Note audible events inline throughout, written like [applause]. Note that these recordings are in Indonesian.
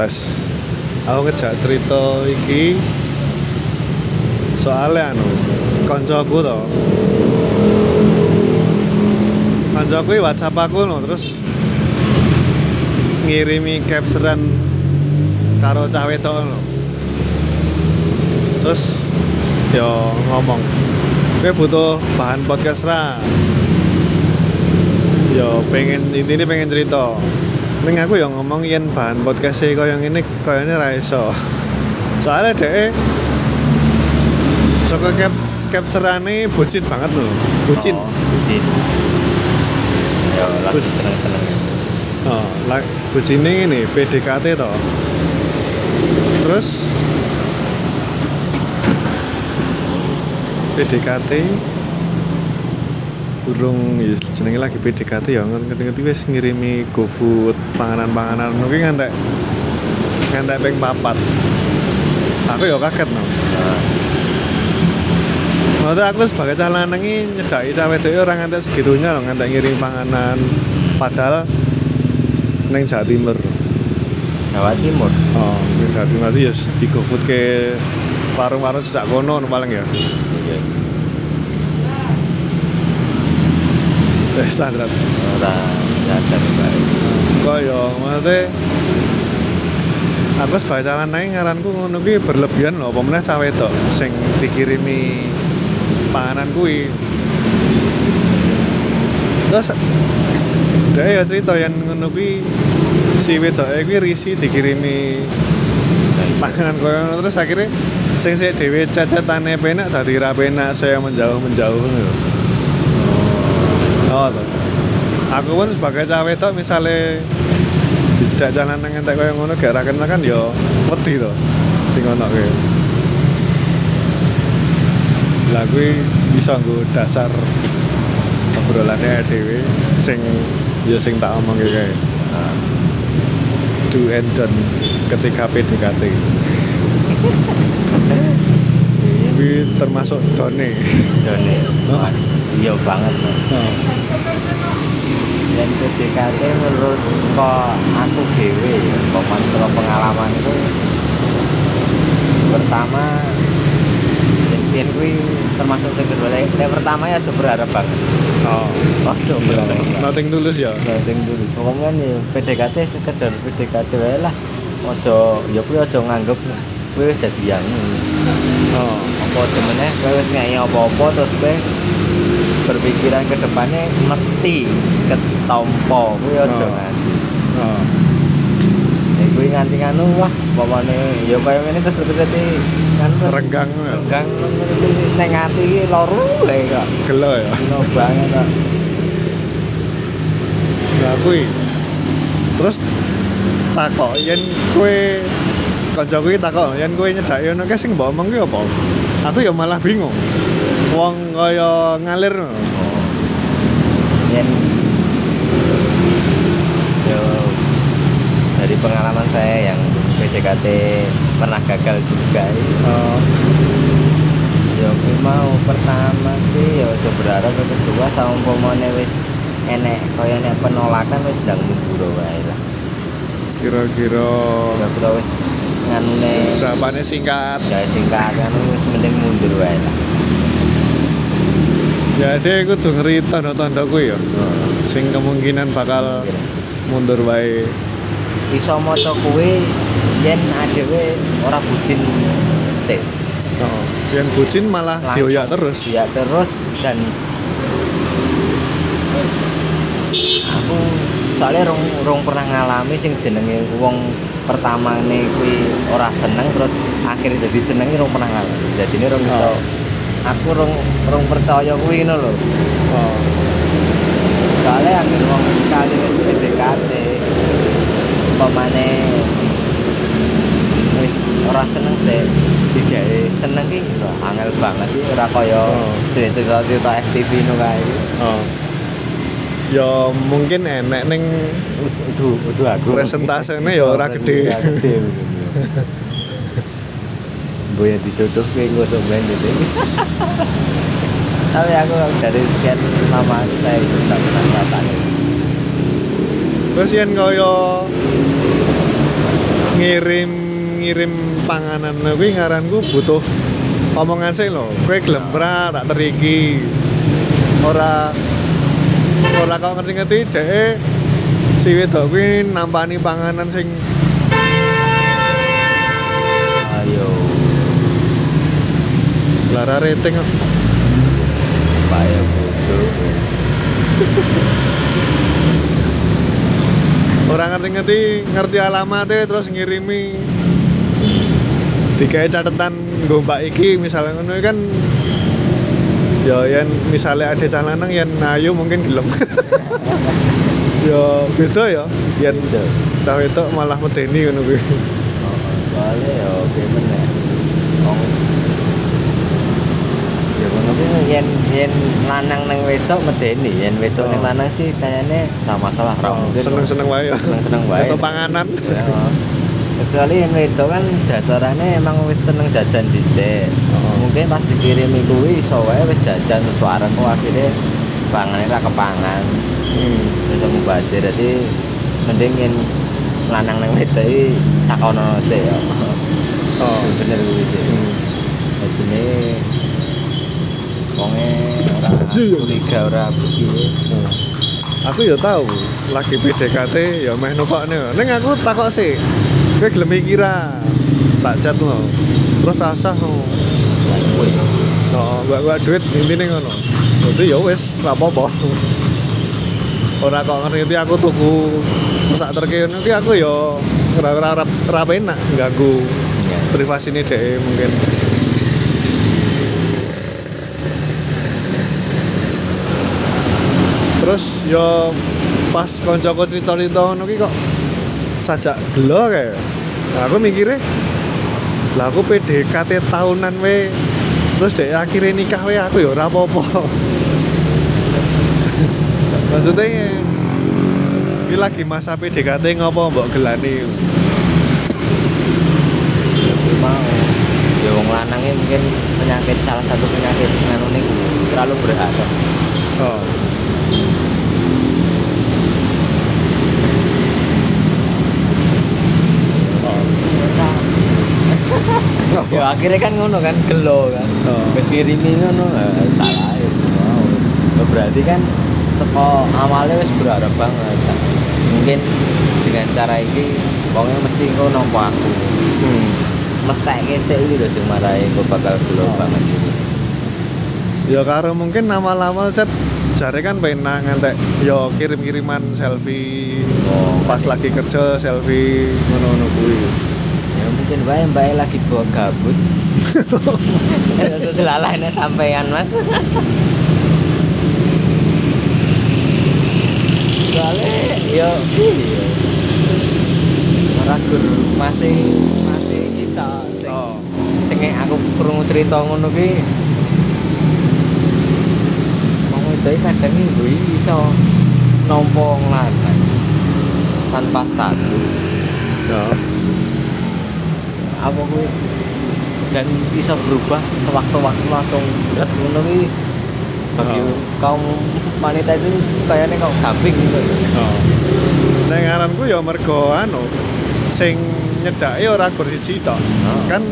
tes aku ngejak cerita iki. Soalnya anu koncoku to. Koncoku whatsapp aku no terus ngirimi capturean karo cah wedok no terus yo ngomong gue butuh bahan podcast ra yo pengen intinya pengen cerita Ning aku yang ngomong yen bahan podcast e koyo ngene koyo ini ra iso. Soalnya dhek saka cap capturane bucin banget lho. Bucin. Oh, bucin. Ya lagi seneng-seneng. Oh, bucine ini PDKT to. Terus PDKT burung ya jenenge lagi PDKT ya ngerti-ngerti wis ngirimi GoFood panganan-panganan mungkin ngantek ngantek ping papat. Aku ya kaget no Maksudnya aku sebagai cah lanang ini nyedaki cawe itu orang ngantek segitunya loh ngantek ngirim panganan. Padahal neng Jawa Timur. Jawa Timur. oh neng Jawa Timur itu ya di GoFood ke warung-warung sejak kono no paling ya. Iya. Eh, standar Ora nyadar bae. kaya maksudnya aku sebagai calon naik ngaranku ngono kuwi berlebihan loh apa meneh cawe tok sing dikirimi panganan kuwi. Terus dia ya cerita yang ngono kuwi si wedoke kuwi risi dikirimi panganan koyo terus akhirnya sing sik dhewe cacatane penak dadi ra penak saya menjauh toh. aku pun sebagai cawe tok misalnya dijejak jalan nang entek koyo ngono gak ra kan ya wedi to ke lah kuwi bisa nggo dasar obrolannya dhewe sing ya sing tak omong kayak do and done ketika PDKT [laughs] termasuk done Done. Oh. Iya banget. Oh. Dan PDKT menurut kok aku dewe ya, paman saka pengalamanku pertama kuwi termasuk yang kedua yang yang pertama ya aja berharap banget oh. ojo berharap banget nothing tulus ya Nothing dulu. Soalnya kan ya PDKT sekedar PDKT wae lah. Ojo ya kuwi ojo nganggep kuwi wis dadi yang. oh. Apa meneh kowe wis ngei apa-apa terus kowe berpikiran ke depannya mesti ketompo kuwi ojo Oh. ngasih. oh. Ya kuwi nganti nganu wah pamane ya kaya ngene terus berarti kan renggang Gang neng ati iki loro wae kok. gelo ya Gila banget kok. Lah kuwi. Terus takok yen kowe kanca kuwi takok yen kowe nyedaki ngono ki sing mbok omong ki apa? Aku ya malah bingung. Wong kaya ngalir. Yen. Yo dari pengalaman saya yang PDKT pernah gagal juga Oh, yo mau pertama sih yo aja berharap kedua sama umpamane wis enek kaya enek penolakan wis ndang mundur wae lah. Kira-kira ya kira wis nganune jawabannya singkat. ya singkat kan wis mending mundur wae lah Jadi aku tuh ngeri tanda-tanda kuwi ya. Sing kemungkinan bakal mundur wae. iso maca kuwi yen adewe ora bucin sik Oh, yang bucin malah dioyak terus. ya terus dan aku soalnya rong rong pernah ngalami sing jenenge wong pertama nih kui ora seneng terus akhirnya jadi seneng rong pernah ngalami jadi ini rong iso Oh. Aku rong rong percaya kui ini loh Oh, soalnya akhirnya wong sekali wis PDKT pemane wis ora seneng sih digawe seneng ki angel banget iki ora kaya Oh. cerita-cerita FTV no kae oh. Ya mungkin enek ning Udu, udu aku. Presentasenya ya ora gede. Ora [laughs] gede. Boya dijodoh engko sok ben gitu. tapi aku dari sekian lama saya itu nggak pernah ngerasain Terus yen kaya ngirim ngirim panganan kuwi ngaranku butuh omongan sih lho. Kowe gelem ra tak teriki. Ora ora kok ngerti-ngerti dhek si wedok kuwi nampani panganan sing ayo lara rating. Pak ya bodoh. Ora ngerti-ngerti ngerti alamatnya terus ngirimi. Dikai catatan nggo mbak iki misalnya ngono kan ya yen misalnya ada calanang yen ayu mungkin gelem. [laughs] Ya beda ya Beda. cah wedok malah medeni ngono kuwi. Soalnya ya oke meneh wong ngono kuwi yen yen lanang nang wedok medeni yen wedok Oh. ning lanang sih kayaknya ora masalah ra mungkin seneng-seneng wae ya seneng-seneng wae atau panganan Ya. kecuali yang wedok kan dasarannya emang wis seneng jajan dhisik Oh. mungkin pas dikirimi kuwi iso wae wis jajan terus wareng kok akhirnya pangane ra kepangan hmm. bisa mubazir jadi mending yen lanang nang wedok iki takono sik ya oh bener kuwi sih hmm. Jadinya wonge ora Iya. curiga ora piye. Aku ya tahu lagi PDKT ya meh nukokne ning aku takok sih kowe gelem iki ra? Tak chat no terus rasa no no gua gua duit intine ngono. Jadi ya wis ra apa-apa. Ora kok ngerti aku tuku sak terke ngono ki aku ya ora ora ora ora penak ganggu privasine dhek mungkin terus yo pas koncoku cerita-cerita ngono kok sajak gelo kayak nah, aku mikirnya lah aku PDKT tahunan we. Terus dek akhirnya nikah we. Aku ya apa-apa. [laughs] Maksudnya ini lagi masa PDKT ngopo mbok gelani? Mau. Ya wong lanangnya mungkin penyakit salah satu penyakit nganu terlalu berharap oh ya akhirnya kan ngono kan gelo kan Oh. wis ngirimi ngono eh, salah ya wow. Ya, berarti kan seko awalnya wis berharap banget kan. mungkin dengan cara ini wongnya mesti kau nompo aku hmm. mesti sih iki lho sing marahi kok bakal gelo banget ya karo mungkin nama-lama chat jare kan penak ngantek yo kirim-kiriman selfie Oh, pas lagi kerja selfie ngono-ngono kuwi ya mungkin bae bae lagi bawa gabut. [laughs] Itu lalahnya sampean mas. Soalnya yo iya ragur masih masih kita. Sing oh. sing aku krungu cerita ngono wong wedok iki kadang minggu iki iso nampa nglanang tanpa status. Ya apa kuwi? Dan bisa berubah sewaktu-waktu langsung berat ngono kuwi. Bagi Oh. kaum wanita itu kayaknya kau kambing gitu. Oh. Ning ngaranku ya mergo anu sing nyedake ora gur siji tok Oh. kan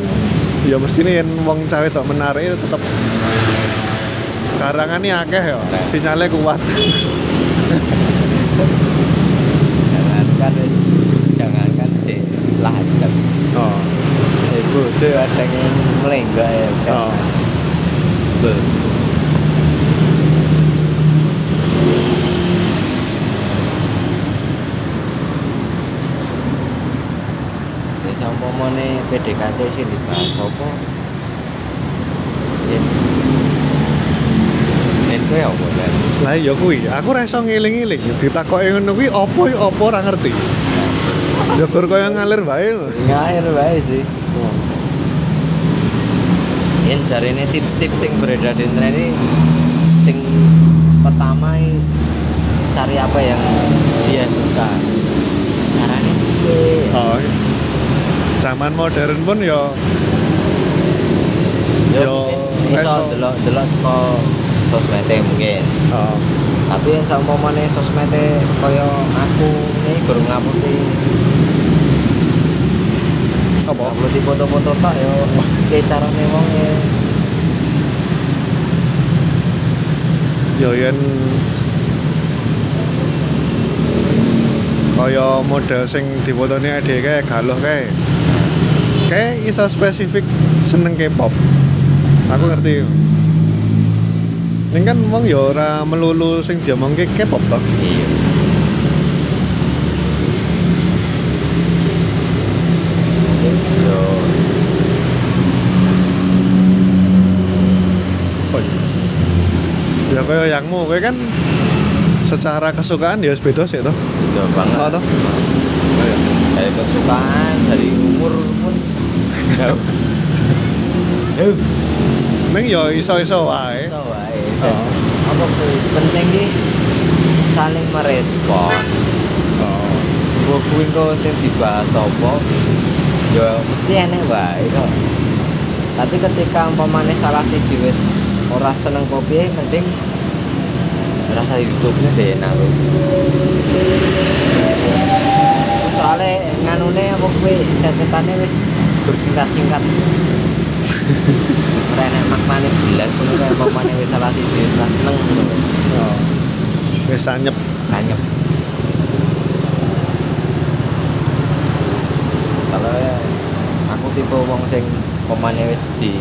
ya mestine yen wong cawe tok menarik tetep karangane akeh ya sinyalnya kuat. Jangan kan jangan kan cek lajang oh ada yang melenggak ya kan? Oh. Betul. Ya mana PDKT sih dibahas apa? Ya. Gue apa kan lah ya kuwi. Aku ora iso ngiling-iling. Ditakoki ngono kuwi apa ya apa ora ngerti. Ya gur kaya ngalir wae. Lho. ngair bae sih yang cari ini tips-tips yang beredar di internet ini sing pertama cari apa yang dia suka caranya piye? oh zaman modern pun ya yo Yo, iso iso. delok delok saka sosmede mungkin oh. tapi yang sama mana sosmede kaya aku ini baru ngaputi apa? Ngaputi foto-foto tak ya. Kayak caranya wong ya yo yen. Kaya model sing dipotone adek kae galuh kae kae iso spesifik seneng K-pop. Aku ngerti. Ini kan wong ya ora melulu sing diomongke K-pop toh. Iya mungkin yo oh, iya. ya kaya yangmu kowe kan secara kesukaan ya beda sih toh. Beda banget. Oh, toh? dari kesukaan dari umur pun jauh. Jauh. Neng ya iso-iso wae. so wae. Oh. apa penting ki saling merespon. Oh. buku engko sing dibahas apa? Ya mesti enek wae kok tapi ketika umpamane salah siji wis ora seneng kopi penting rasa YouTube-nya deh enak lho. soalnya nganune apa kowe cacetane wis bersingkat-singkat [laughs] ora enek maknane belas ngono kae umpamane wis salah siji wis seneng ngono lho. Oh. Wis sanyep. sanyep kalau aku tipe wong sing pemane wis di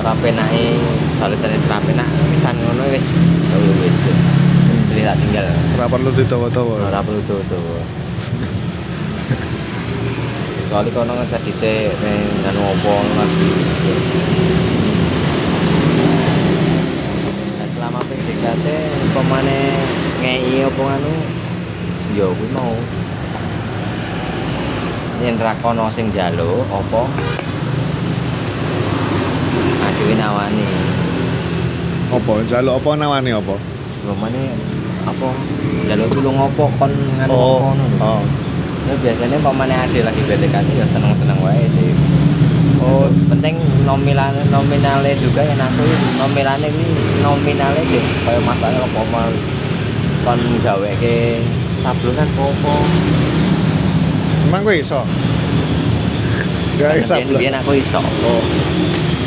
rapenake balasane rapenak pisan ngono wis ya wis. Jadi tak tinggal. Ora perlu didawa-dawa. ora perlu tuh kecuali kono ngecat dhisik ning anu apa lagi Nah, selama PDKT pemane ngei apa anu ya kuwi mau. Yen ra kono sing njaluk apa adewe nawani Apa njaluk apa nawane apa? pemane apa njaluk tulung apa kon nganu apa ngono. Oh. Ya biasanya pemane ade lagi PDKT ya seneng-seneng wae sih Oh, penting nominal nominalnya juga yang aku nominalnya ini nominalnya sih kayak masalahnya apa mau kon gawe ke sablon kan popo emang kowe iso? Ya iso. biyen aku iso Oh.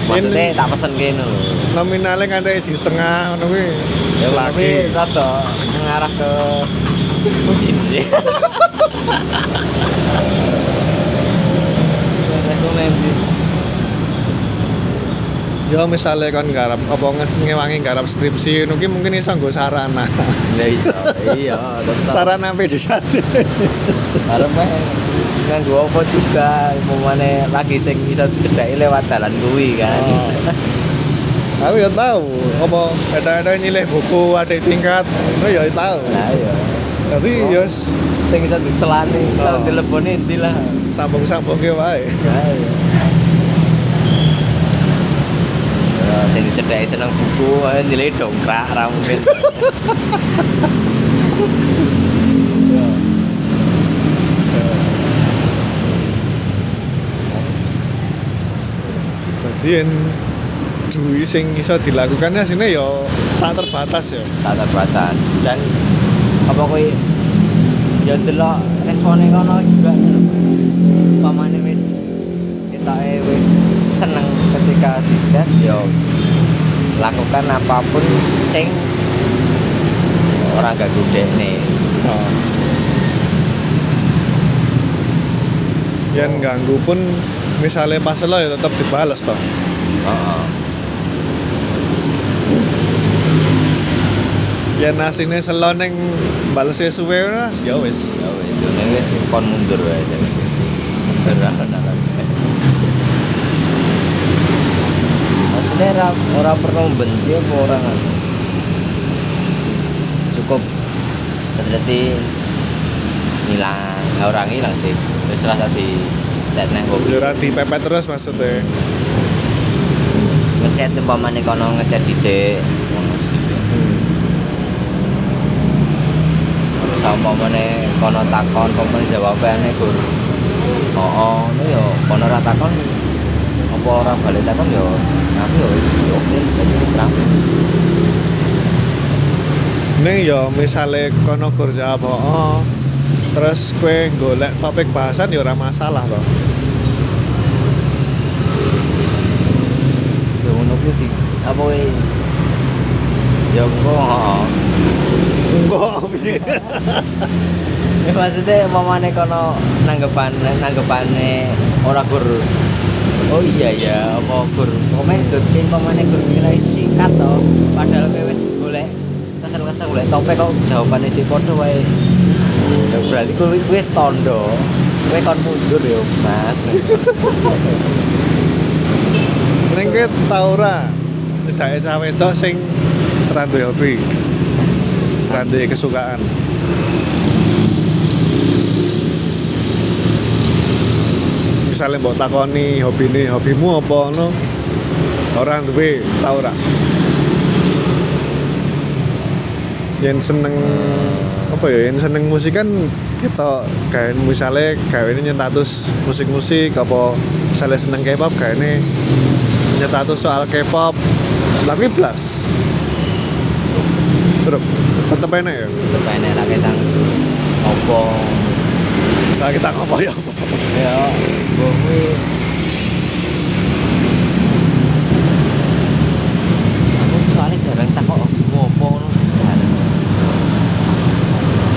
Maksudnya tak pesen kene lho Nominalnya nganti iji setengah ngono kuwi. ya lagi. rada ngarah ke bucin sih [laughs] nanti Ya misalnya kan garap apa nge- ngewangi garap skripsi ngono ki mungkin iso nggo sarana. [laughs] nggak bisa iya tetap sarana PDKT. Arep ae nganggo apa juga umpamane lagi sing bisa cedhaki lewat dalan kuwi kan. Oh. Aku ya tahu apa ada-ada nyilih buku ada tingkat, itu ya tahu. Nah iya. Tapi ya s- Sing bisa diselani, bisa Oh. dileponi ndi lah. sambung-sambung ke wae. Nah iya. Ya, sing dicedhaki seneng buku, nilai dongkrak ra mungkin. Jadi duwi sing iso dilakukan asine ya tak terbatas ya. tak terbatas dan apa kowe ya delok respone kono juga pamane wis wis seneng ketika dicat ya lakukan apa pun sing orang gak nih Oh. Yang ganggu pun misalnya pas lo ya tetap dibales toh. oh, Ya nasine selo ning balesnya suwe ngono, ya wis. ya wis kon mundur wae jadi ora ana lagi. maksudnya ora ora perlu benci apa orang cukup. Berarti hilang nggak orang hilang sih terus rasa di chat hobi Ya ora dipepet terus maksudnya. ngechat umpamane kono ngechat dhisik. Ngono sih terus umpamane kono takon umpamane jawabane gur. Oh oh ngono ya kono ra takon apa apa orang balik takon yo aku yo wis oke jadi wis rapi Ning ya misale kono gur jawab oh, terus kue golek topik bahasan ya ora masalah toh. yo ngono kuwi di apa yo engko heeh Enggak piye. Ya maksudnya mamane kono nanggepan nanggepane ora gur Oh iya ya, apa gur komen gur pin pamane gur nilai singkat to. Padahal kowe wis golek kesel-kesel golek topik kok jawabane cek padha wae. Ya berarti kowe wis tondo. Kowe kon mundur ya, Mas. Ning kowe tau ora tidake cah wedok sing duwe hobi. Duwe kesukaan. Misalnya mbok takoni hobine, hobimu apa ngono? Ora duwe, tau ora? Yen seneng apa ya, yen seneng musik kan kita gawe misalnya gawe ini nyetatus musik-musik apa misalnya seneng K-pop gawe ini nyetatus soal K-pop. Tapi blas. Bro, tetep enak ya? Lepene ra ketang opo Nah, kita ngomong ya ya mbok kuwi Aku soalnya jarang takok opo ngono jarang.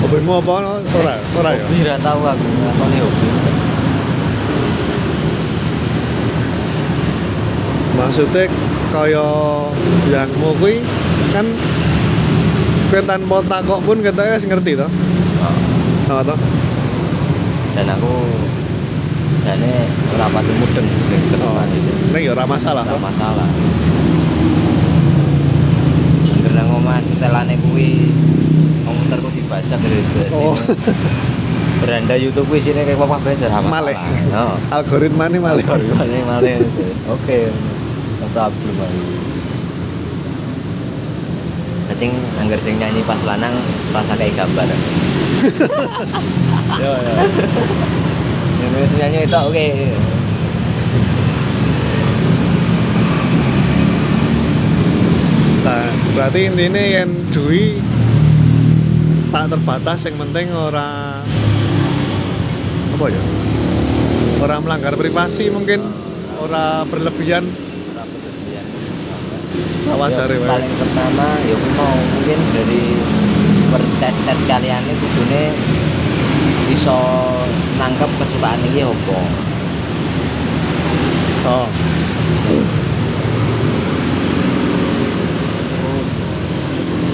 Hobimu apa no? Ora, ora ya Hobi ra tau aku nglakoni hobi. Maksudnya kaya yangmu kuwi kan kowe tanpa takok pun kita wis ngerti toh. Oh, toh. Dan aku jane ora pati mudeng sing kesukaan itu. Ning ya ora masalah Ora masalah. Angger nang omah setelane kuwi komputerku dibaca dari Oh. [laughs] Beranda YouTube kuwi sine kayak apa beda sama. Malih. Oh. Algoritma ini malah. Malih malih. Oke. No problem aku. Penting anggar sing nyanyi pas lanang rasa kayak gambar. [laughs] Ya ya. Nyanyi itu oke. Nah, berarti intinya yang duwi tak terbatas yang penting ora apa ya? Ora melanggar privasi mungkin ora berlebihan sawasare wae. paling pertama ya aku mau mungkin dari percet-cet kalian ini kudune iso nangkep kesukaan ini apa Oh,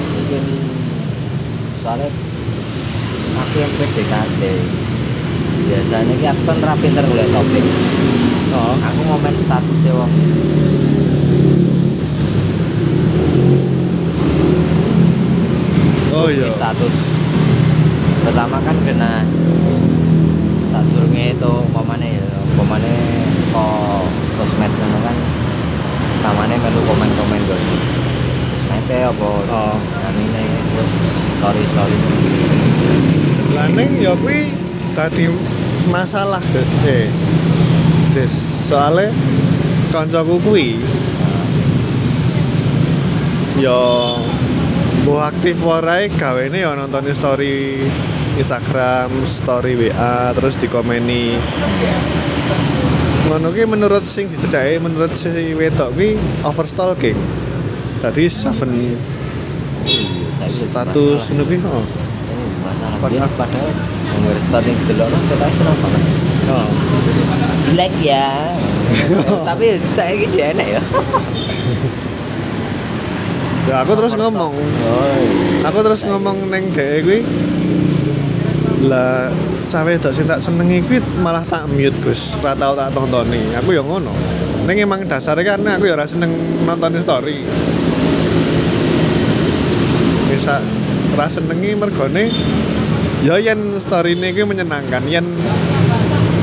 mungkin soalnya aku yang PDKT. Biasanya ki aku kan ra pinter golek topik. Oh. aku ngomen status wong Oh di iya. status pertama kan kena durunge itu umpamane ya umpamane saka sosmed ngono kan namanya melu komen-komen gue sosmed apa? Oh. anine terus story story Lah ning ya kuwi tadi masalah eh Jis, soalnya kancaku kuwi ya mbuh aktif warai gawene ya nonton story Instagram, story WA, terus dikomeni. Ngono ki menurut sing dicedhaki menurut si wedok ki overstalking. Dadi saben status ngono ki oh. masalah. Padahal- dia padahal nggak story delok kan kita seneng banget oh. like ya. [laughs] Tapi saya ini enak ya. Ya aku terus ngomong, oh aku terus ngomong neng dhek kuwi lah sawe dok sing tak senengi kuwi malah tak mute Gus. Ora tau tak tontoni aku ya ngono. Ning emang dasarnya kan aku ya ora seneng nonton story. Bisa ora senengi mergone ya yen story ini kuwi menyenangkan. Yen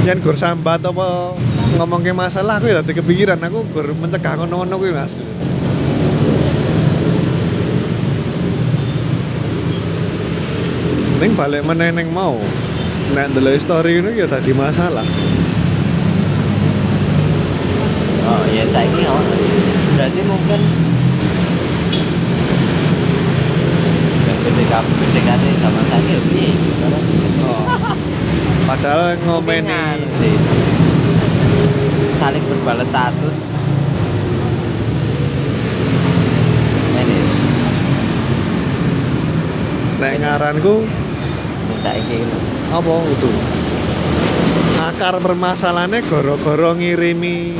yen gur sambat apa ngomong masalah aku ya dadi kepikiran. Aku gur mencegah ngono-ngono kuwi Mas Ning balik meneh ning mau. Nek ndelok story ini ya tadi masalah. oh ya saiki oh berarti mungkin ketika PDKT sama saya lebih Oh. Padahal ngomeni sih saling berbalas status ini nek ngaranku saiki apa itu? Akar permasalahannya goro-goro ngirimi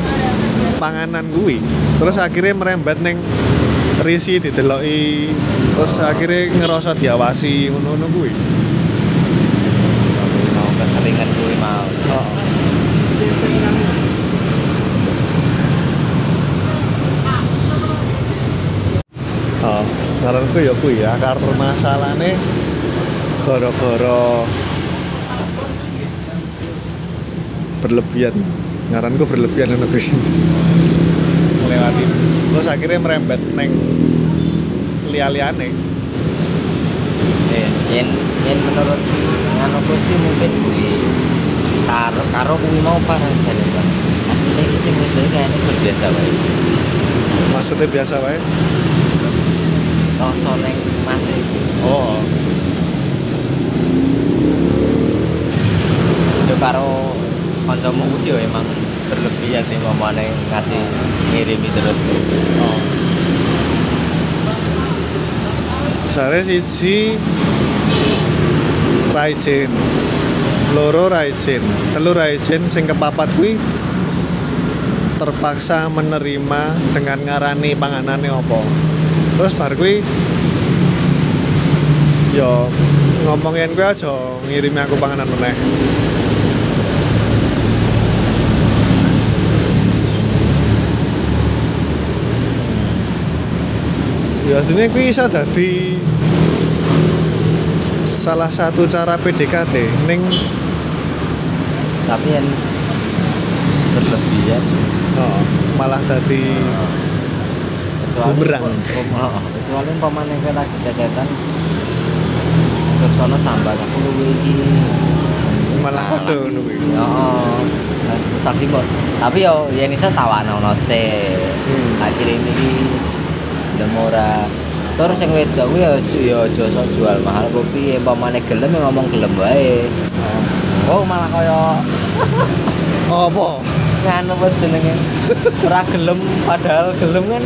panganan kuwi. Terus akhirnya merembet neng risi dideloki terus akhirnya ngerasa diawasi ngono-ngono kuwi. mau keseringan kuwi mau Oh, ngaranku ya kuwi akar permasalahannya goro-goro berlebihan. Ngaranku berlebihan ngono kuwi. Melewati. Terus akhirnya merembet neng liya-liyane. yen yen yen menurut nganuku sih mungkin kuwi karo karo kuwi mau parah jane Pak asline iki sing wedok kayaknya berbiasa wae Maksudnya biasa wae. rasa neng masih Oh, karo kancamu kuwi yo emang berlebihan sih mamane ngasih ngirimi terus. Oh. Sare siji Raijin loro Raijin telu Raijin sing kepapat kuwi terpaksa menerima dengan ngarani panganane apa. Terus bar kuwi yo ngomong yen kuwi aja ngirimi aku panganan meneh ya sini kuwi bisa dadi salah satu cara PDKT ning tapi yang berlebihan. Oh, malah dadi kecuali Bumerang. oh, kecuali pemain yang lagi cecetan terus kono sambat aku luwe iki. Malah Nah, ngono kuwi. oh lagi mbok tapi yo ya bisa tawana ono se Hmm. akhirnya ini demora terus yang wedok kuwi ya ya aja sok jual. Mahal kopi pamane gelem ya ngomong gelem wae. Oh. Malah kaya [laughs] Oh, apa? nganu apa jenenge? Ora gelem padahal gelem kan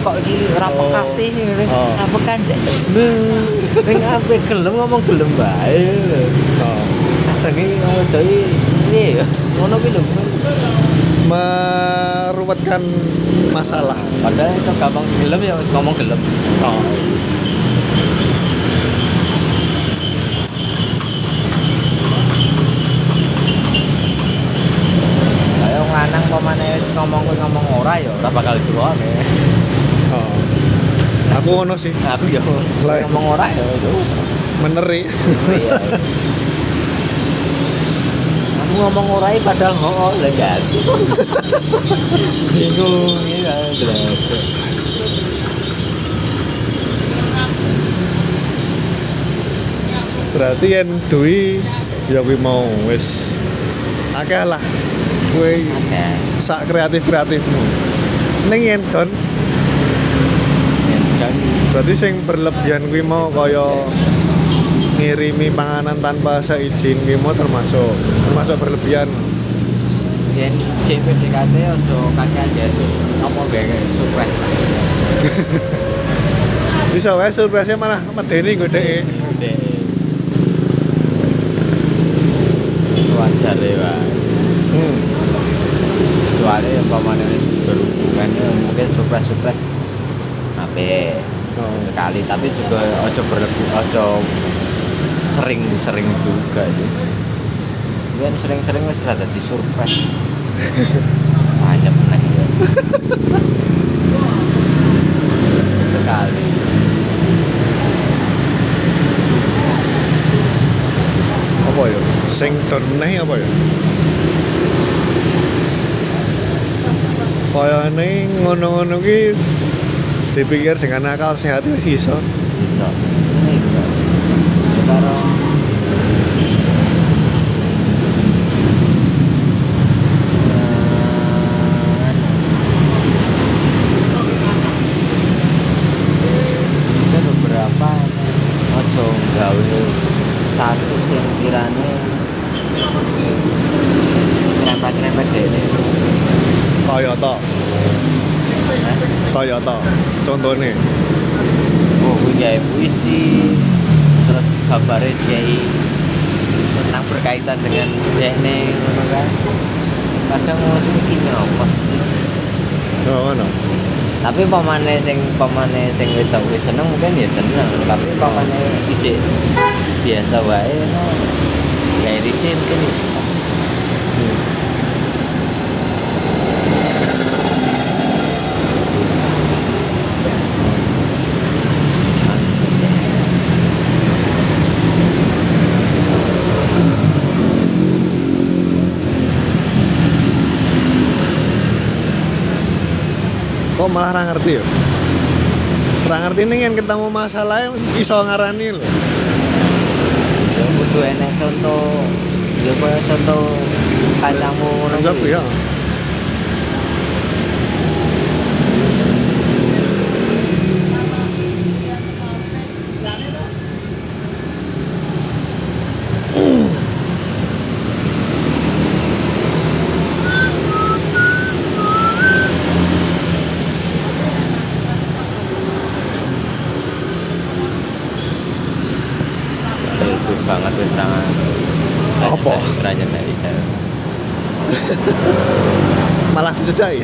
kok iki ora Oh. pekasih ngene Oh. apa kan ning ape gelem ngomong gelem bae Oh. kadang iki piye ya? Ngono kuwi lho. Meruwetkan masalah. Padahal itu gampang gelem ya ngomong gelem Oh. wong lanang wis ngomong kuwi ngomong ora ya ora bakal diwone Oh. Aku ngono sih, aku ya ngomong ora ya yo meneri. Iya. [laughs] Aku ngomong orai padahal oh lah gas. [laughs] Bingung ya. Berarti yen duwi ya kuwi mau wis akeh lah. Kuwi Oke. sak kreatif-kreatifmu. Ning yen don Dan berarti sing berlebihan kuwi mau kaya ngirimi panganan tanpa seizin mau termasuk termasuk berlebihan. yen CPDKT ojo kakean Yesus apa gawe surprise. [laughs] Bisa wae surprise malah medeni godheke. Wajar ya, Pak. Hmm. Soalnya yang pamane wis berhubungan ya mungkin surprise-surprise Ape Oh. sekali tapi juga ojo berlebih ojo sering-sering juga sih Kan sering-sering wis rada di surprise Sayap meneh ya sekali Apa ya? Sing meneh apa ya? Kayane ngono-ngono ki dipikir dengan akal sehat wis iso. bisa bisa sekarang beberapa status yang kirane nyerempet-nyerempet dene kaya oh punya puisi terus kabare kiai tentang berkaitan dengan dene ngono kan. Kadang ngono iki nyopes sih oh ngono. Tapi pamane sing pamane sing wedok wis seneng mungkin ya seneng. Tapi pamane ijek biasa wae no kayak risih mungkin wis kok malah ra ngerti ya? Ra ngerti ini yang ketemu masalahnya iso ngarani lho. Ya kudu enek contoh. Ya contoh kancamu ngono Ya, sulit banget wis ra Apa? Raja dari jalan. malah dicedai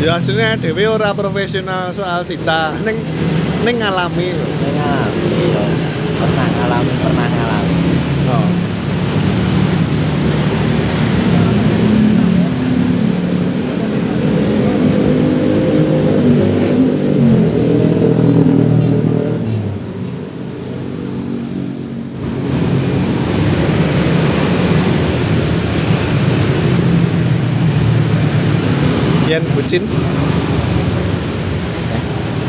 Ya. Ya aslinya dewe ora profesional soal cinta neng neng ngalami. Ini ngalami ya. Pernah ngalami, pernah ngalami. oh. Yen bucin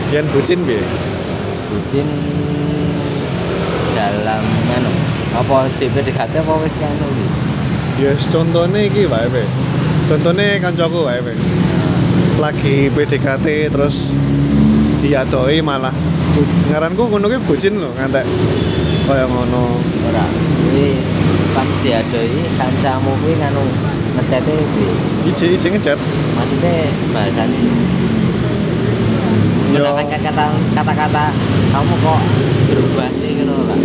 Yen bucin piye? Bucin dalam anu apa CPDKT apa wis anu iki? Ya contohnya iki wae pe. Contohnya kancaku wae pe. Lagi PDKT terus diadoi malah ngaranku ngono ki bucin lho ngantek kaya ngono. Ora. Kuwi pas diadoi kancamu kuwi nganu ngecete piye? Ije ije ngechat. Maksudnya Yo. menggunakan kata kata-kata kamu kok berubah sih gitu lah.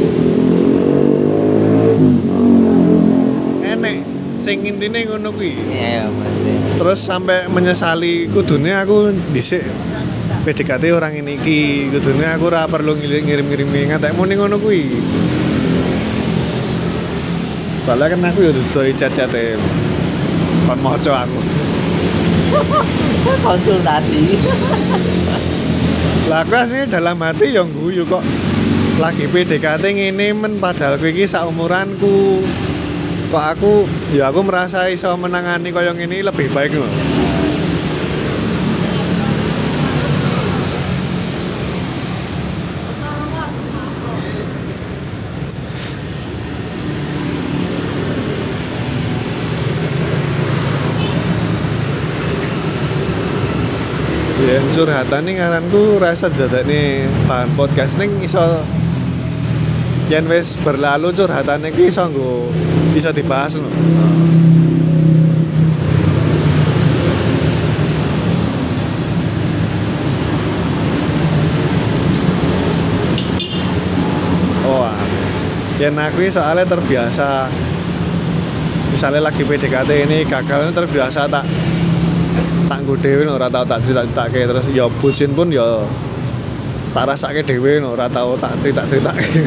Enek sing intine ngono kuwi. Iya ya maksudnya. Terus sampai menyesali kudune aku dhisik PDKT orang ini iki kudune aku ora perlu ngirim-ngirim ngantek muni ngono kuwi. Soalnya kan aku ya doi chat-chate kon maca aku. konsultasi. Lah aku aslinya dalam hati yang guyu kok lagi PDKT ngene men padahal kowe iki saumuranku. Kok aku ya aku merasa iso menangani kaya ngene lebih baik loh. Ya curhatan nih ngaranku rasa nih bahan podcast ning iso yen wis berlalu curhatan iki iso nggo iso dibahas. Oh, ah. yen aku soalnya terbiasa misalnya lagi PDKT ini gagal ini terbiasa tak tak nggo dhewe no, ora tau tak cerita-ceritake terus ya bucin pun ya tak rasake dhewe no, ora tau tak cerita-ceritake.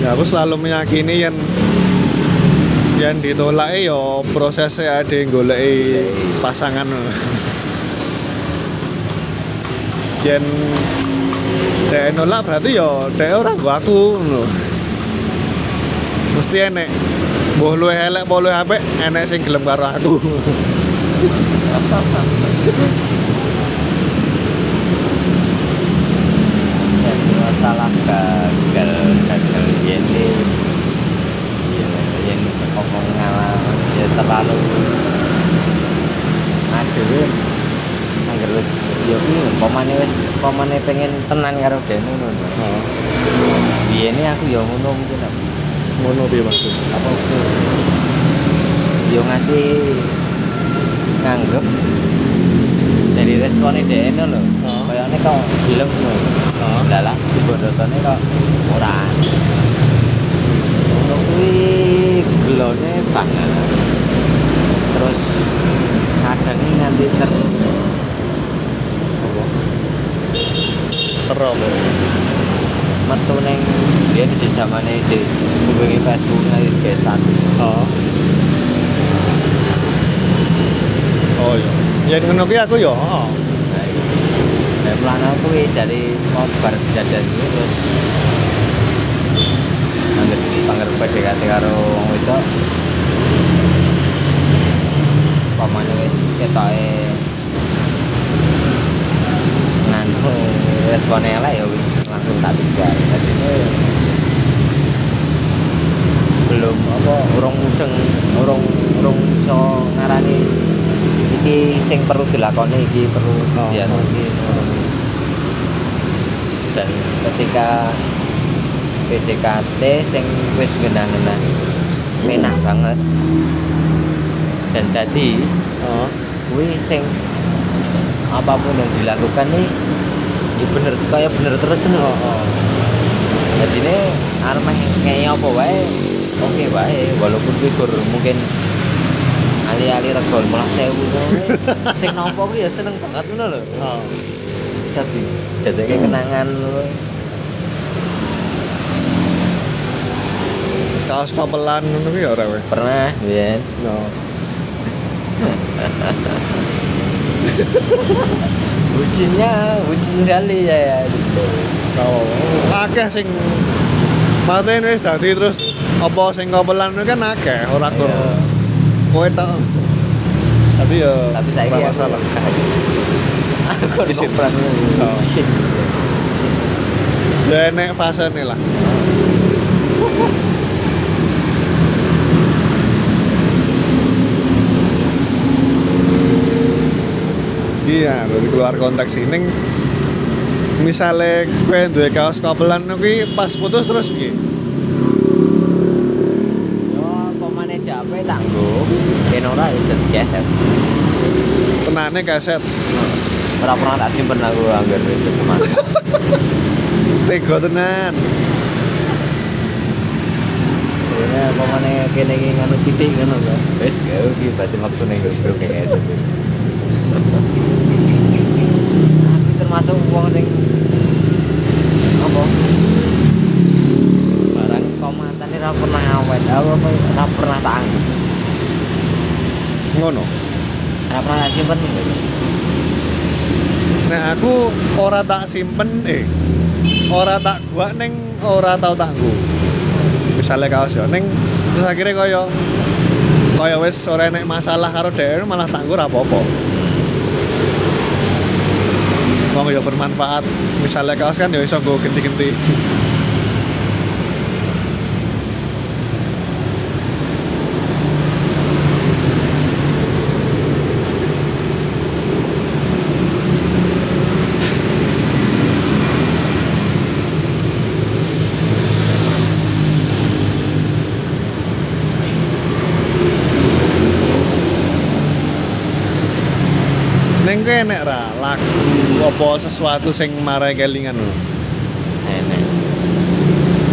ya aku selalu meyakini yang yang ditolak ya prosesnya ada yang golek pasangan no. yang dek nolak berarti ya dek ora nggo aku no mesti enek boh lu elek boh lu enek sing gelem karo aku. Masalah gagal gagal ini. Yang ini sekopong pengalaman ya terlalu aduh. Anggar wis ya ini pemane wis pemane pengen tenan karo dene ngono. Hmm. ini aku yang ngono mungkin Ngono piye Mas? apa yo nganti nganggep dari responnya dia ini loh Oh. kayaknya kok Oh. lah lah si bondotone kok ora ngono kuwi gelone banget terus kadang ini nganti ter apa Terop. Metu neng dia di zamane di hubungi Facebook ngasih kayak status Oh. Oh iya. Ya ngono kuwi aku ya. Oh. Nah, itu. Nah, kuwi dari mau bar jajan itu terus angger angger PDKT karo wong wedok. Pamane wis ketoke nganu respone elek ya wis langsung tak tinggal. Jadi belum apa urung mudeng urung urung iso ngarani iki sing perlu dilakoni iki perlu Oh. dianu iki dan ketika PDKT sing wis genah-genah menah banget dan tadi Oh. kuwi sing apa pun yang dilakukan nih ya bener kayak bener terus nih Oh. oh. jadi ini arep meh ngei apa wae oke wae walaupun kuwi gur mungkin ali-ali regol malah sewu [laughs] sing nopo kuwi ya seneng banget ngono lho Oh. bisa di dadekke kenangan. Kaos kopelan ngono kuwi ya ora kowe. pernah biyen No. [laughs] bucinnya bucin sekali ya Oh. Akeh sing Maten wis dadi terus apa sing kopelan kan akeh ora kur. Iya. Kowe tok. Tapi ya tapi saya masalah. aku ngopran Oh. Ya enek fase nih lah. Iya, dari keluar konteks ini misalnya kue duwe kaos kopelan kuwi pas putus terus piye? yo pemane jape tanggo ben ora iso geser Tenane kaset ora pernah tak simpen aku anggar itu ke mana [laughs] tega tenan. ya pemane kene iki ngono sithik ngono lho wis gawe iki berarti waktu ning grup aku termasuk wong sing apa? Barang ini ora pernah awet apa ora pernah tak anggap Ngono. ora pernah tak simpen. Nah aku ora tak simpen eh. Ora tak gua neng ora tau tak nggo. Misalnya kaos ya neng terus akhirnya kaya kaya wis ora enek masalah karo dhewe malah ora apa-apa. Wong ya bermanfaat. Misalnya kaos kan ya iso nggo genti-genti. Neng enek ra apa sesuatu sing marai kelingan lho. enek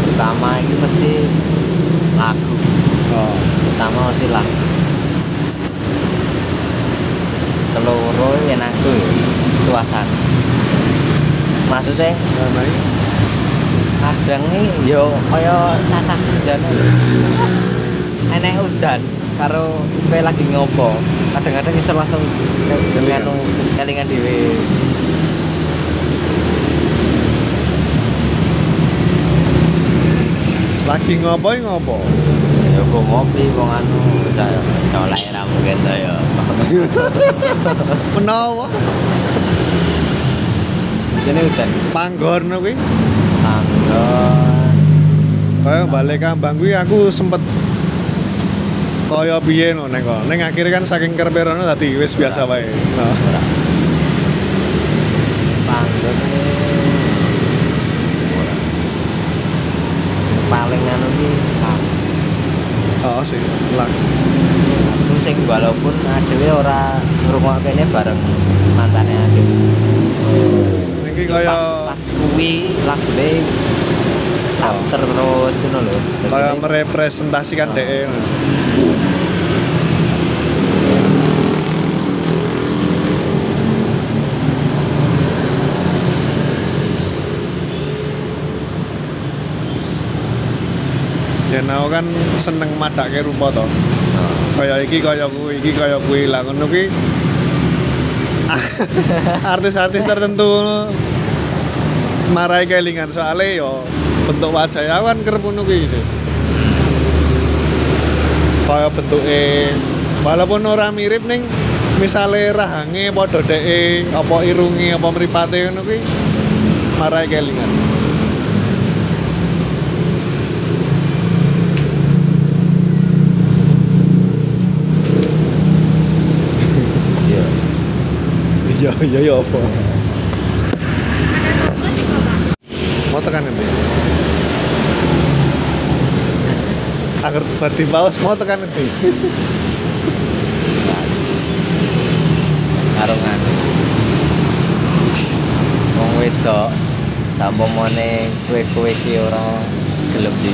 pertama ini mesti lagu. Oh. pertama mesti lagu. Telur yang aku suasana. Maksudnya? Kadang nih yo kaya cacat hujan enek udan karo kowe lagi ngopo. Kadang-kadang iso langsung Kelingan. nganu kelingan dhewe lagi ngopo ngopo? ya kok ngopi kok anu saya colek ra mungkin to ya [laughs] Menawa sini udan panggon kuwi tanggon kaya balik kambang kuwi aku sempet kaya piye no neng kok. Neng akhirnya kan saking kerberono dadi wis biasa wae. Nah, ora. Sing ki ah, oh sih lah aku sing walaupun adewe ora ngrungokkene bareng mantane adewe. pas kaya pas kuwi lagune tak Oh. terus ngono lho. kaya merepresentasikan Oh. DE Ya nah kan seneng madake rupa to. oh, Kaya iki kaya kuwi, iki kaya kuwi lah ngono. [laughs] Artis-artis tertentu marai kelingan soalnya yo bentuk wajah ya kan kerep ngono kuwi Sis. Kaya bentuke walaupun ora mirip ning misale rahange padha deke apa irunge apa mripate ngono marai kelingan. iya. Iya, iya ya apa? Mau tekan nanti. Agar berarti paus mau tekan nanti. Karungan. Wong wedok sampomone kowe-kowe iki ora gelem di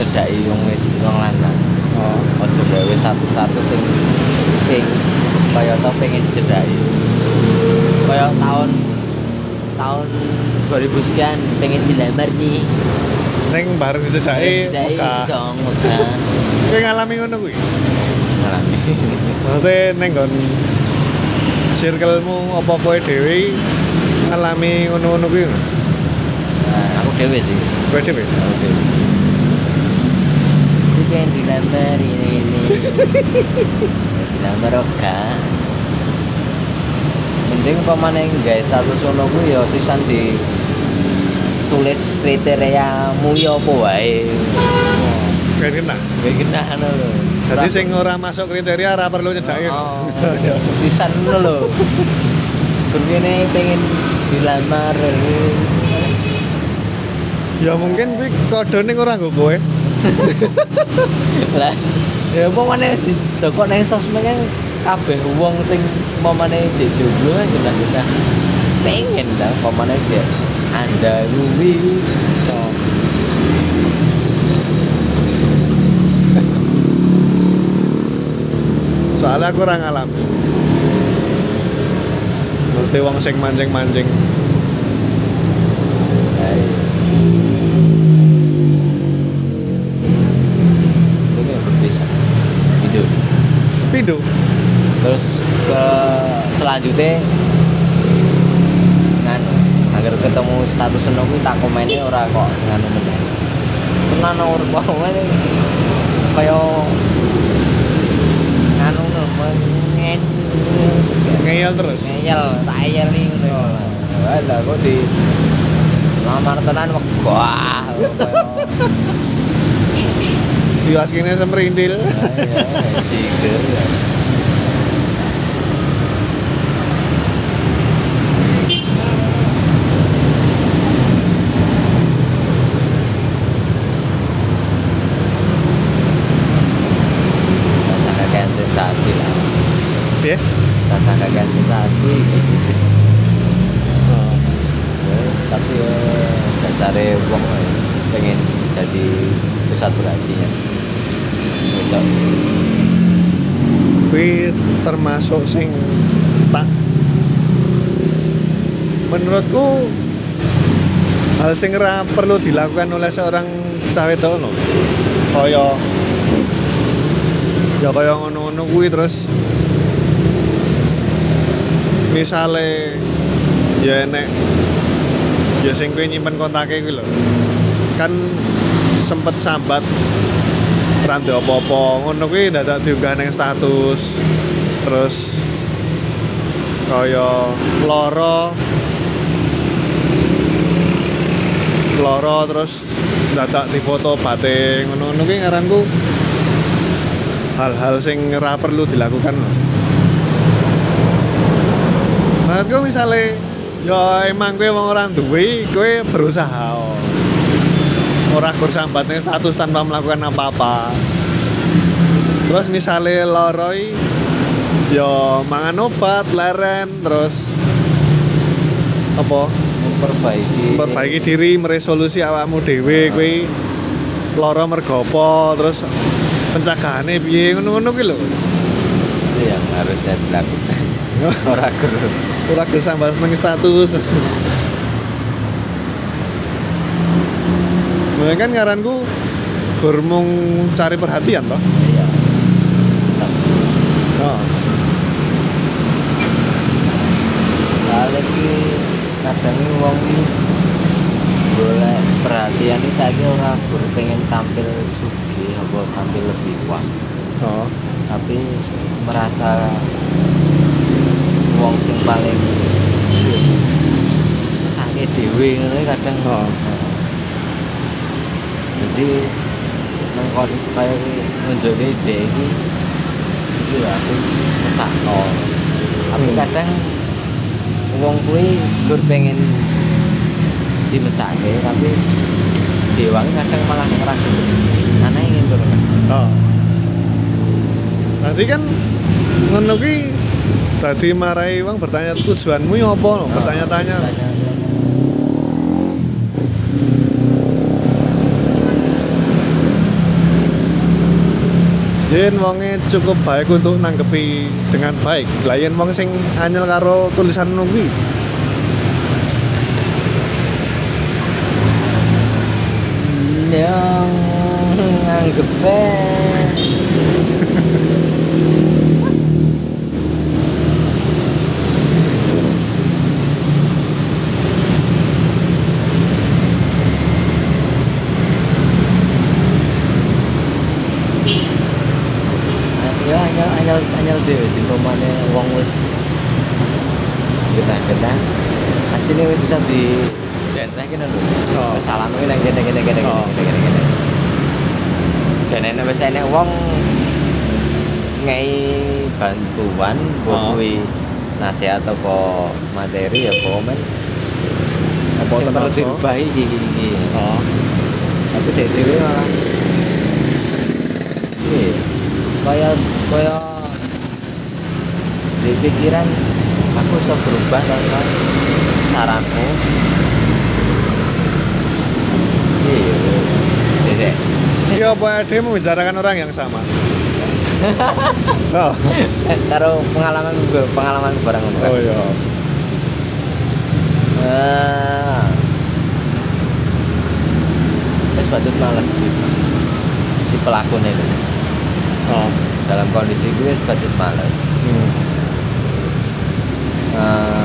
cedhaki wong wedok wong lanang. Oh. Aja gawe satu-satu sing ping kaya to pengen dicedhaki. Kaya tahun tahun 2000 sekian pengen dilamar nih. Neng bareng Dicedhaki Oka. dong. Kowe ngalami ngono kuwi. Ngalami. [laughs] Maksudnya neng gon circlemu apa kowe dhewe ngalami ngono-ngono kuwi. Nah, aku dewe sih. Kowe dhewe. Aku. Aku pengen dilamar ini ini. [laughs] dilamar oka. Mending pamane gawe status ngono kuwi ya sisan di tulis kriteriamu ya apa wae. Kowe kena. Kayak kena ngono lho. Jadi sing ora masuk kriteria ora perlu nyedaki. Oh, pisan ngono lho. Kene pengen dilamar. Ya mungkin kuwi kodene ora nggo kowe. Lah, ya apa mana si toko nang sosmed kan kabeh wong sing mamane jek jomblo kan jelas-jelas pengen lah pamane dia anda oh. Soalnya aku ora ngalami. Mesti wong sing mancing-mancing. Ya, iya. Ini berbisa Gitu Pindo. Terus ke selanjutnya nganu agar ketemu status seneng tak komennya ora kok nganu meneh. Tenan ora kok ngene kaya nganu mengenes Ngeyel terus. ngeyel tak eyel ning ngono. Wala kok di lamar tenan wegah Diwas kene semrindil. ya ciger rasa kakean sensasi lah Piye? rasa kakean Wes, tapi ya dasarnya wong ya, pengen jadi pusat perhatian Wedok. Kuwi termasuk sing tak menurutku hal sing ora perlu dilakukan oleh seorang cawe no. Kaya ya kaya ngono-ngono kuwi terus misale ya enek ya sing kowe nyimpen kontake kuwi lho. Kan sempet sambat rantai apa-apa ngono kuwi dadak diunggah ning status terus kaya loro loro terus dadak difoto batik ngono-ngono kuwi ngaranku hal-hal sing ora perlu dilakukan lho. Maksudku misalnya Ya emang kowe wong ora duwe, kowe berusaha. oh. Ora gur sambatnya status tanpa melakukan apa-apa. Terus misalnya loroi ya mangan obat, leren, terus apa? memperbaiki Memperbaiki diri, meresolusi awakmu dhewe kowe lara mergo apa, terus pencagahane piye ngono-ngono ki lho. itu yang harus saya lakukan [laughs] orang guru Ora gur sambat seneng status. Nah, kan ngaranku gur mung cari perhatian toh. iya Oh. soalnya ki kadang wong ini boleh perhatian ini saya orang guru pengen tampil sugi apa tampil lebih kuat Oh. tapi merasa wong sing paling sakit dewe ngono kadang Oh. jadi nang kon kaya nunjukke ide iki iki lho aku mesakno tapi Hmm. kadang wong kuwi gur pengen dimesake tapi dewangi kadang malah ngerasa aneh ingin kan Oh. Nanti kan ngono ki tadi marai wong bertanya tujuanmu ya apa no? Bertanya-tanya. Yen wonge cukup baik untuk nanggepi dengan baik. Lah yen wong sing anyel karo tulisan nunggu yang nganggepe ya anyel anyel anyel dhewe sing pemane wong wis genah-genah asine wis iso di lho Oh. salam kuwi nang kene kene kene Oh. kene kene kene dan enek wis enek wong ngei bantuan Oh. kuwi nasihat apa materi ya komen Apa sing perlu tenaga? dirubahi iki iki iki Oh. tapi dek dhewe malah iya kaya kaya di pikiran aku bisa berubah tanpa saranmu iya sih sih Iya apa dia membicarakan orang yang sama? [laughs] oh. karo pengalaman gue pengalaman barang oh iya. Ah. Wis patut males sih si pelakunya itu Oh. dalam kondisi gue patut males Hmm. Ah,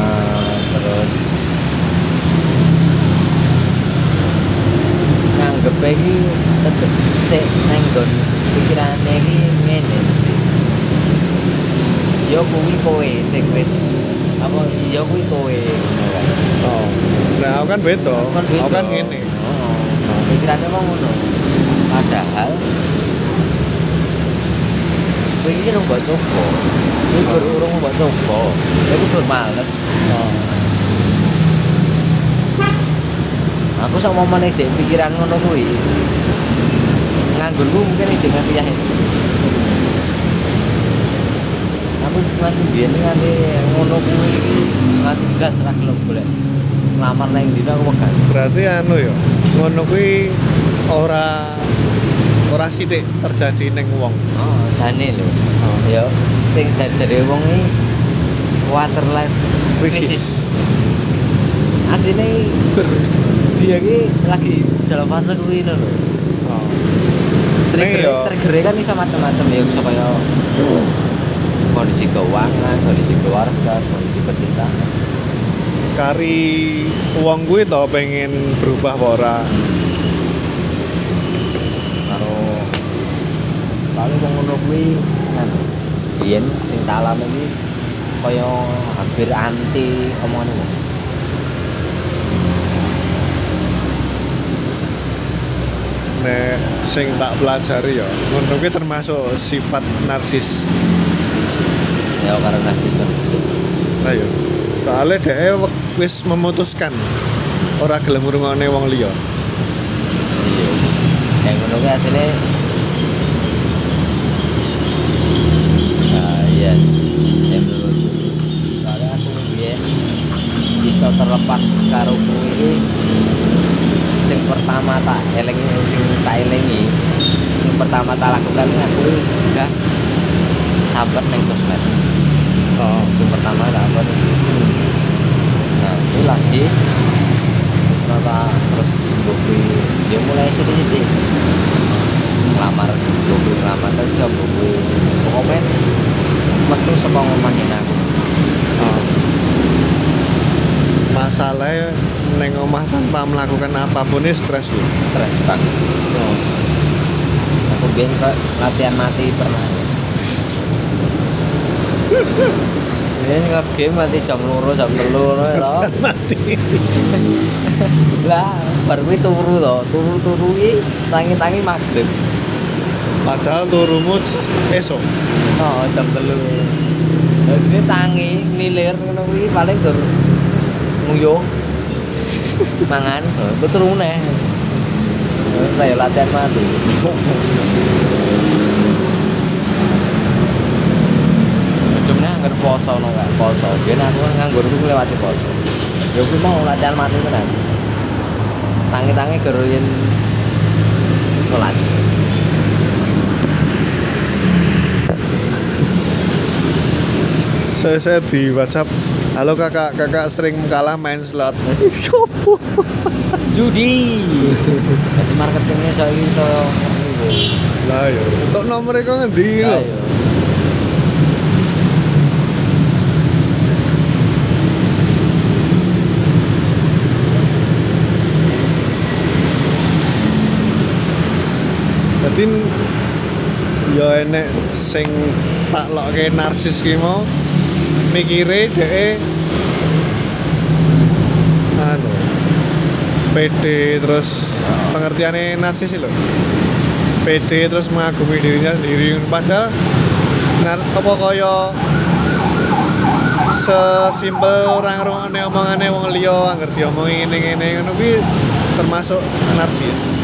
terus nganggep iki tetep sik nang nggon pikirane iki ngene mesti yo kuwi kowe sing wis apa yo kuwi kowe kan Oh. Nah, aku kan beda. kan Aku kan beda. ngene. Oh, pikirannya mau ngono. Padahal kowe iki rung mbok coba. Kowe urung mbok coba. Kowe gur males. Oh. Aku sak momone jek pikiran ngono kuwi. Nganggurku mungkin jek nganti ya. Aku nganti biyen nganti ngono kuwi nganti gas ra gelem golek. Ngelamar nang dina aku wegan. Berarti anu ya, ngono kuwi ora ora sithik terjadi ning wong. Oh, jane lho. Oh. Ya sing dari wong iki water life crisis. Asline ber- [laughs] dia ki lagi dalam fase kuwi lho. Oh. Trigger, ya- trigger kan bisa macam-macam ya bisa kaya kondisi keuangan, kondisi keluarga, kondisi percintaan. Kari wong kuwi to pengen berubah apa ora? Karo paling wong ngono kuwi kan biyen sing tak alami iki kaya hampir anti omongan wong. Nek sing tak pelajari ya, ngono kuwi termasuk sifat narsis. Ya karena narcissism. Lah ya, soalnya dia wis memutuskan ora gelem ngrungokne wong liya. Iya. Yang ngono kuwi asline nah iya. Soalnya aku biyen bisa terlepas karo kuwi sing pertama tak eling sing tak elingi sing pertama tak lakukan aku udah sabar neng sosmed. Oh yang pertama nih nah itu lagi. Terus nata terus bukti dia mulai situ situ ngelamar bukti ngelamar terus jam bukti komen. Metu saka ngomahin aku? Oh. masalahnya neng omah tanpa melakukan apa pun ini stres lu stres banget oh. aku biar ke latihan mati pernah. Ini nge-game mati jam loro jam telu ngono ya mati. [laughs] Lah baru kuwi turu to turu-turu iki tangi-tangi maghrib. Padahal turumu esok. Oh jam telu ini tangi ngilir ngono kuwi paling dur nguyuh mangan oh, turu neh saya latihan mati Cuma nganggur poso no gak poso. Biar aku nganggur itu lewati poso. Ya aku mau latihan mati tenan. Tangi-tangi geruin sholat. Saya, saya di WhatsApp halo kakak kakak sering kalah main slot. Judi. Jadi marketingnya saya ini saya lah ya untuk nomor itu ngendi Ayo. lho Jadi ya enek sing tak lokke narsis ki mau mikire dhek anu PD terus pengertiannya narsis lho. PD terus mengagumi dirinya sendiri. Padahal nar apa kaya sesimpel orang rungokne omongane wong liya angger diomongi ngene-ngene ngono kuwi termasuk narsis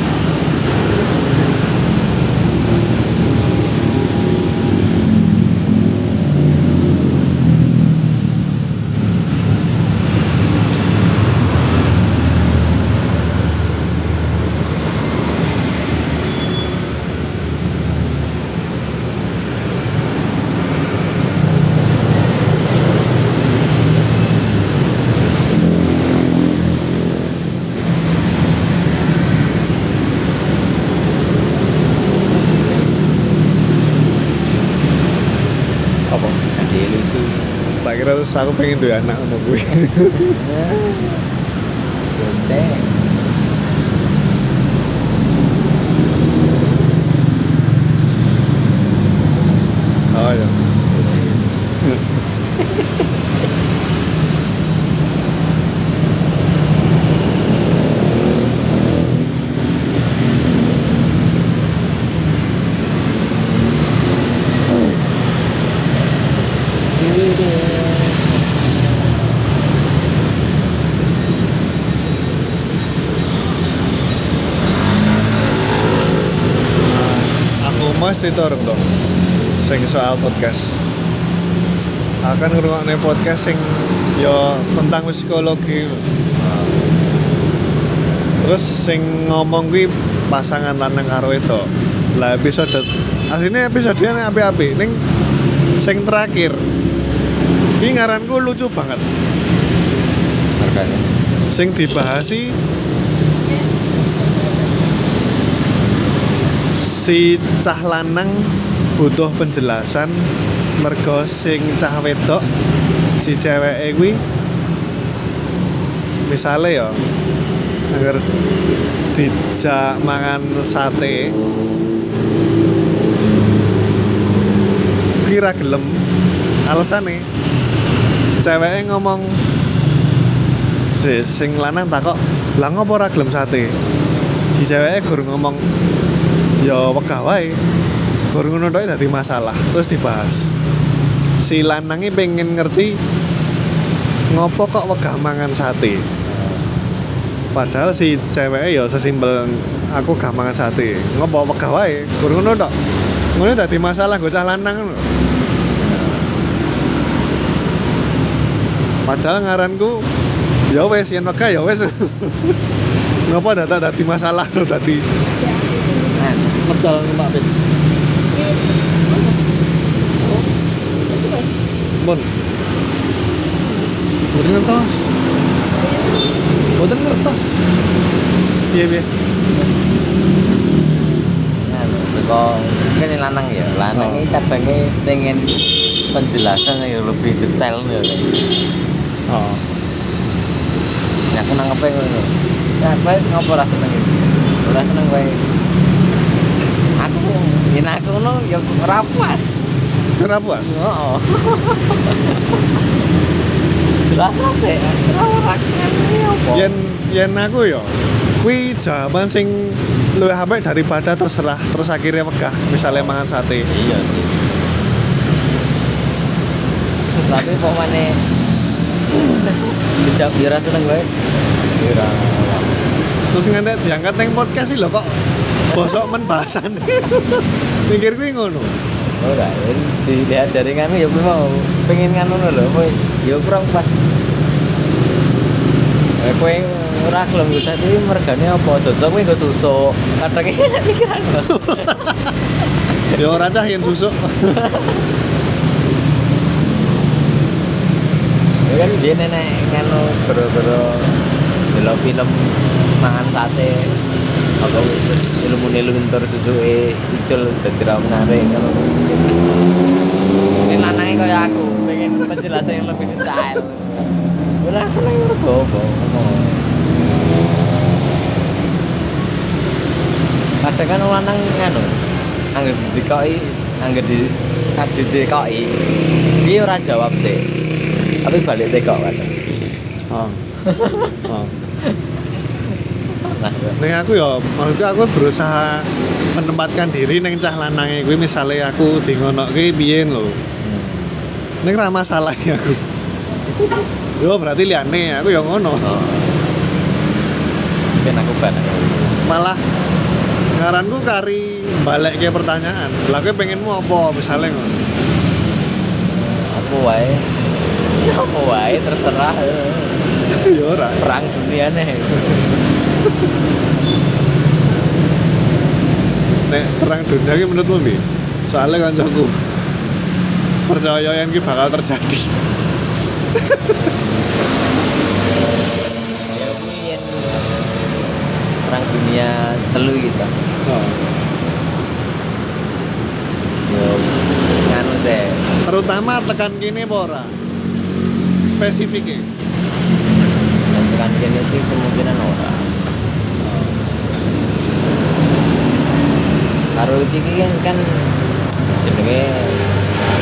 apa Jadi lucu. tak kira terus aku pengen duwe anak ngono kuwi [laughs] Goseng. oh ya cerita orang dong sing soal podcast. Akan ngrungokne podcast sing yo tentang psikologi. Terus sing ngomong kuwi pasangan lanang karo itu. Lah episode aslinya episodenya api-api. Ning sing terakhir. Ini ngaranku lucu banget. Makanya. sing dibahasi si cah lanang butuh penjelasan mergo sing cah wedok si cewek kuwi misale ya agar dijak mangan sate kira gelem. Alasane ceweknya ngomong si sing lanang takok lah ngopo ora sate? Si ceweknya gur ngomong ya wegah wae. Gur ngono masalah. Terus dibahas. Si lanangnya pengen ngerti ngopo kok wegah mangan sate. Padahal si cewek ya sesimpel aku gak mangan sate. Ngopo wegah wae? Kurang ngono tok. Ngono dadi masalah gocah lanang padahal ngaranku ya wes yen wegah ya wes. [laughs] Ngopo dadi masalah dadi Medal Pak Fit Mun Boten ngertos. Boten ngertos. Iya iya. Nah, saka yang lanang ya. Lanang Oh. ini kadangnya pengen penjelasan yang lebih detail ya Oh. Nah aku nanggep ngono. Nah bae ngopo seneng iki ora seneng aku yen aku ngono ya ora puas Kenapa puas? Oh. [laughs] Jelas sih. Ora ini apa? Yen yen aku yo Kui jawaban sing luwih apik daripada terserah terus akhirnya wegah misalnya mangan sate Iya sih. Tapi kok mana dijawab ya ora seneng bae. Ora. terus ngantek diangkat neng podcast sih lho kok bosok men bahasan [laughs] mikir kui ngono Ora, dilihat dari kami ya kuwi mau pengen ngono lho, kowe ya kurang pas. Eh kowe ora gelem bisa iki mergane apa? Cocok kowe nggo susu. Kadang iki pikiran [laughs] ya ora cah yen susuk Ya kan dia nenek nganu bero-bero delok film mangan sate. Apa terus ilmu luntur susuke icul dadi ra menarik kalau Ini lanangnya kayak aku, pengen penjelasan yang lebih detail. Ora seneng mergo apa. Kadang kan lanang nganu, angger dikoki, angger di kadit dikoki, dia ora jawab sih. Tapi balik tekok kan. oh. [laughs] oh. Nah, Neng aku ya, maksudnya aku berusaha menempatkan diri neng cah lanange kuwi misale aku di ngono kuwi biyen lho. Neng ra masalah ya aku. Yo berarti liane aku ya ngono. oh. Aku ban. Malah ngaranku kari balik ke pertanyaan. Lah kowe pengenmu apa misale ngono. Apa wae? Ya apa wae terserah. [laughs] ya ora. Perang dunia nih. Nek perang dunia ki menurutmu bi? Soalnya kancaku percaya yang ki bakal terjadi. Ya mungkin perang dunia telu gitu. Oh. Yo nganu sih. Terutama tekan kini apa ora? Spesifiknya. Tekan kene sih kemungkinan ora. Karo iki kan kan jenenge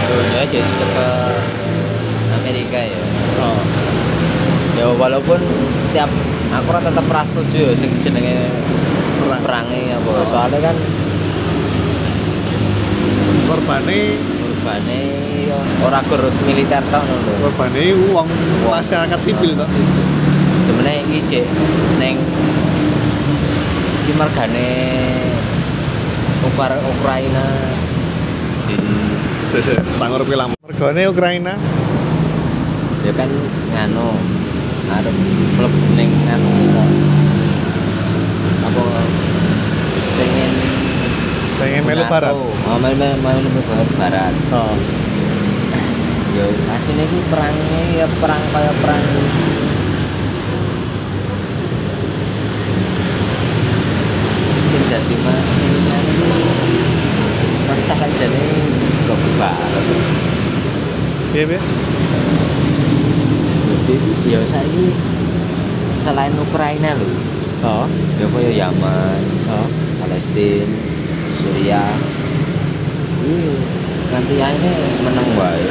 dunia jadi ke Amerika ya. Oh. Ya walaupun setiap aku ora tetep ora setuju ya sing jenenge Perang. perangnya apa. Soalnya kan Korbane urbane ya ora gur militer tok lho. korbane uang masyarakat sipil toh. sebenarnya iki cek neng iki mergane Ukra Ukraina di Sese, tanggur film. Mergane Ukraina. dia kan nganu arep mlebu ning nganu apa pengen Pengen melu barat. oh melu melu melu melu barat Oh. ya asine iki perangnya ya perang kaya perang sing dadi mah iki rasa jane kok barat Piye piye? jadi ya saiki selain Ukraina lho Oh. ya kaya Yaman Oh. Palestina Suriah ini nanti akhirnya menang wae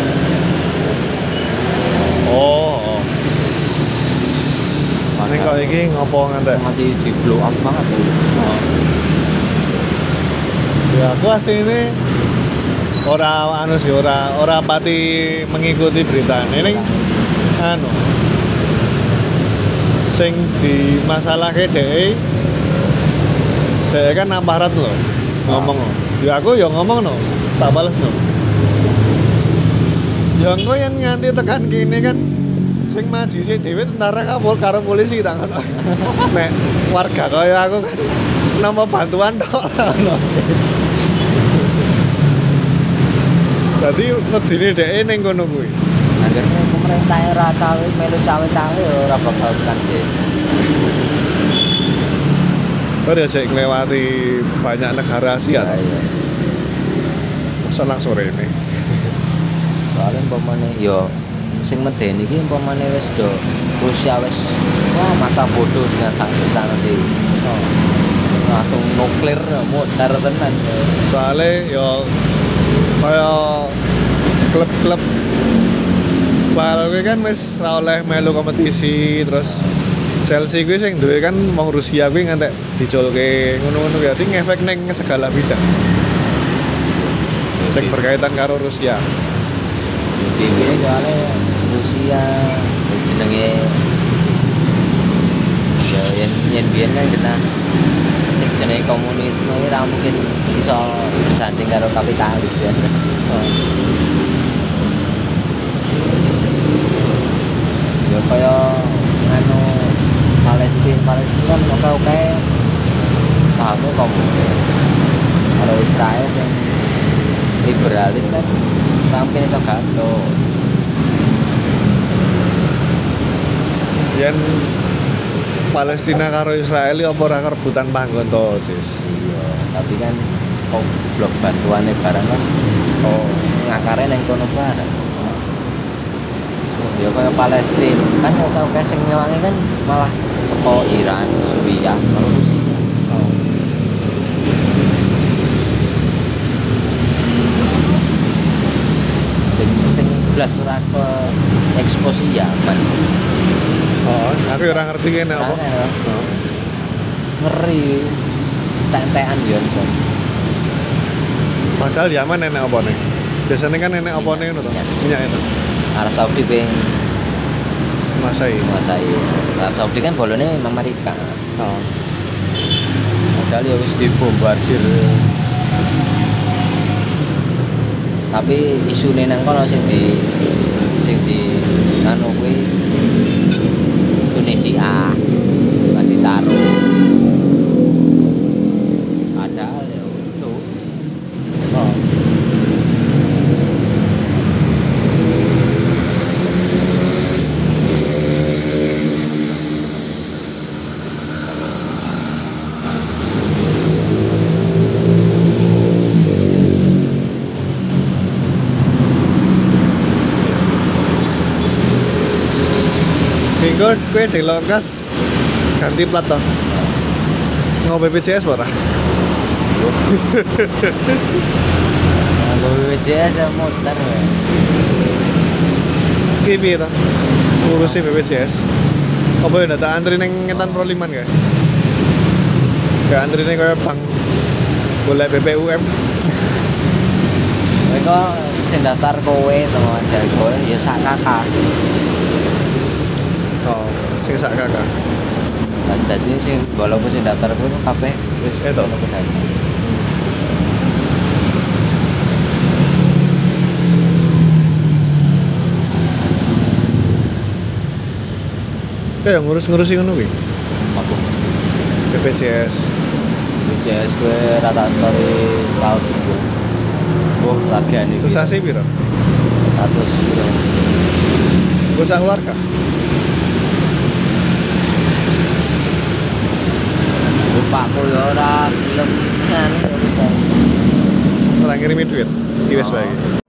Oh. oh. Ini kok iki ngopo ngantek? mati di blow up banget tuh. Oh. Ya aku asli ini ora anu sih ora ora pati mengikuti berita ini anu sing di masalah dhek dhek kan aparat lho ngomong lho. ya aku ya ngomong no tak bales no. Ya engko yang nganti tekan kini kan sing maju sih dhewe tentara kapol karo polisi tak ngono. [laughs] Nek warga kaya aku kan nama bantuan tok [laughs] Dadi ngedini dhek ning kono kuwi. akhirnya pemerintah ora cawe melu cawe-cawe ya ora bakal kan sih Kok dia cek ngelewati banyak negara Asia. Ya iya. Masa langsung ini. Soalnya umpamane yo sing medeni iki umpamane wis do Rusia wis wah masa bodoh dengan sanksi sanksi langsung nuklir mutar tenan. Soalnya yo kaya klub-klub bal kuwi kan wis ra oleh melu kompetisi terus Chelsea kuwi sing duwe kan wong Rusia kuwi ngantek dicolke ngono-ngono ya dadi ngefek ning segala bidang sing berkaitan karo Rusia. BB soalnya Rusia jenenge ya yen yen biyen kan kena jenenge komunisme iki ra mungkin iso bersanding karo kapitalis ya. Ya kaya anu Palestina Palestina kan oke oke tahu komunis. Kalau Israel sing liberalis kan mungkin iso gato Yen Palestina karo Israel ya apa ora rebutan panggon to, Sis? iya tapi kan kok blok bantuannya barang kan? Kok ngakarnya neng kono barang So, ya kayak Palestina. Kan oke oke sing nyewangi kan malah seko Iran Suriah kalau Rusia. Sing sing belas ora ke eksposi Yaman Oh, aku ya ora ngerti kene apa. Ya. Oh. ngeri tentean yo Son. Padahal Yaman enek apa nih? Biasanya kan enek apa nih? Minyak. Minyak itu. Arab Saudi ping Masai. menguasai Arab Saudi kan bolone Amerika Oh. padahal ya wis dibombardir tapi isu nang kono sing di sing di anu kuwi Tunisia kan ditaruh padahal ya itu Oh. Minggu kue di lokas ganti plat toh. Mau BPJS ora? kalau BPJS ya muter ya Ki piye? Ngurusi BPJS. Apa ya data antri ning ngetan proliman kae? Gak antri ning kaya bank golek BPUM. mereka sing daftar kowe teman jago ya sak kakak sing sak kakak. dan jadi sing walaupun sing daftar kowe kabeh wis Eto. Ya ngurus-ngurusi ngono kuwi. aku BPJS. BPJS kowe rata story tahun itu Wah, lagi ane Sesasi piro? 100 euro. Gue sak keluarga. Bapakku ya ora gelem bisa. Ora ngirimi duit. Iwes bae.